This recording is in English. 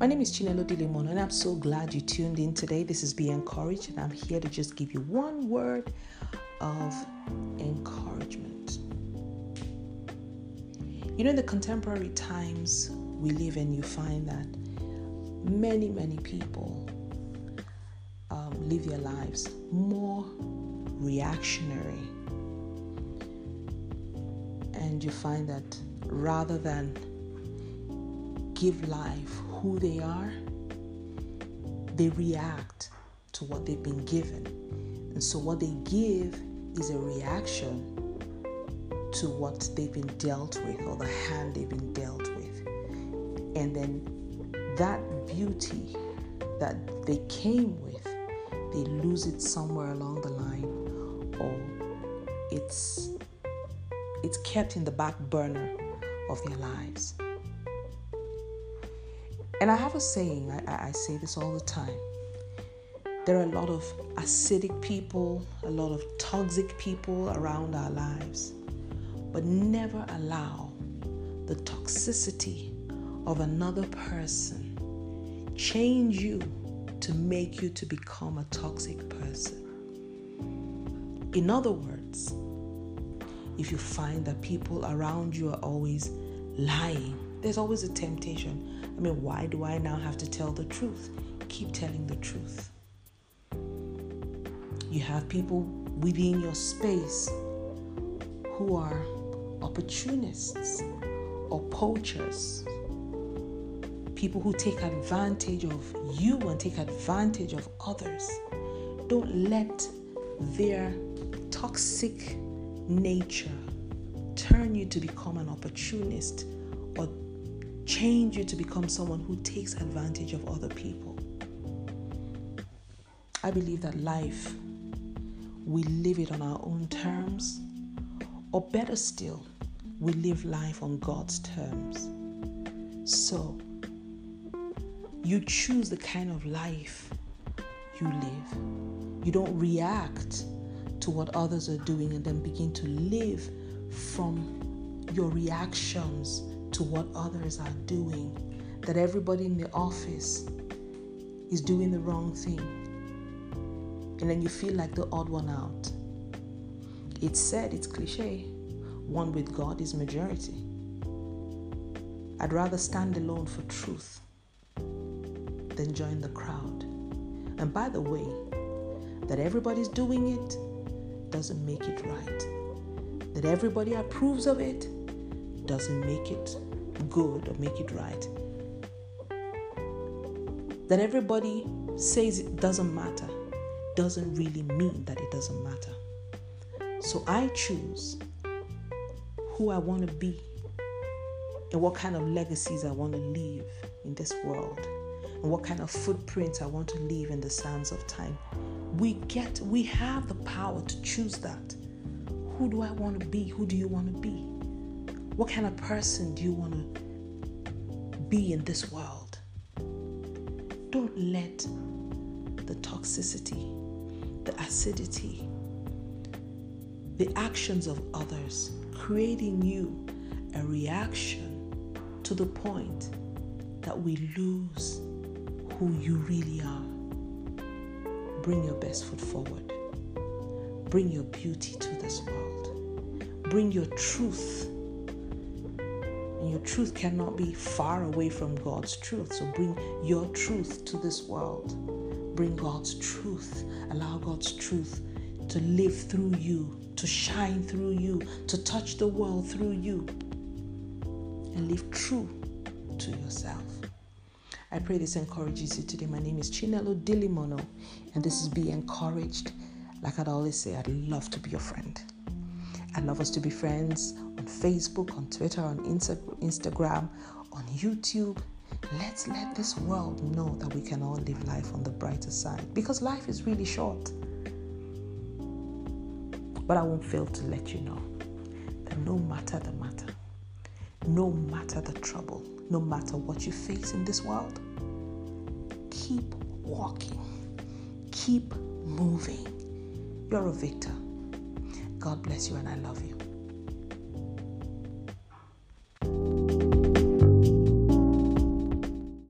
My name is Chinelo Dilimono, and I'm so glad you tuned in today. This is Be Encouraged, and I'm here to just give you one word of encouragement. You know, in the contemporary times we live in, you find that many, many people um, live their lives more reactionary. And you find that rather than give life who they are, they react to what they've been given. And so what they give is a reaction to what they've been dealt with or the hand they've been dealt with. And then that beauty that they came with, they lose it somewhere along the line or it's it's kept in the back burner of their lives. And I have a saying, I, I, say this all the time. There are a lot of acidic people, a lot of toxic people around our lives, but never allow the toxicity of another person change you to make you to become a toxic person. In other words, if you find that people around you are always lying, there's always a temptation I mean, why do I now have to tell the truth? Keep telling the truth. You have people within your space who are opportunists or poachers, people who take advantage of you and take advantage of others. Don't let their toxic nature turn you to become an opportunist or change you to become someone who takes advantage of other people. I believe that life, we live it on our own terms, or better still, we live life on God's terms. So, you choose the kind of life you live. You don't react to what others are doing and then begin to live from your reactions to what others are doing, that everybody in the office is doing the wrong thing. And then you feel like the odd one out. It's said, it's cliche, one with God is majority. I'd rather stand alone for truth than join the crowd. And by the way, that everybody's doing it doesn't make it right. That everybody approves of it doesn't make it good or make it right. That everybody says it doesn't matter doesn't really mean that it doesn't matter. So I choose who I want to be and what kind of legacies I want to leave in this world and what kind of footprints I want to leave in the sands of time. We get, we have the power to choose that. Who do I want to be? Who do you want to be? What kind of person do you want to be in this world? Don't let the toxicity, the acidity, the actions of others creating you a reaction to the point that we lose who you really are. Bring your best foot forward. Bring your beauty to this world. Bring your truth your truth cannot be far away from God's truth. So bring your truth to this world. Bring God's truth. Allow God's truth to live through you, to shine through you, to touch the world through you, and live true to yourself. I pray this encourages you today. My name is Chinelo Dilimono, and this is Be Encouraged. Like I'd always say, I'd love to be your friend. I'd love us to be friends on Facebook, on Twitter, on Instagram, on YouTube. Let's let this world know that we can all live life on the brighter side because life is really short. But I won't fail to let you know that no matter the matter, no matter the trouble, no matter what you face in this world, keep walking, keep moving. You're a victor. God bless you and I love you.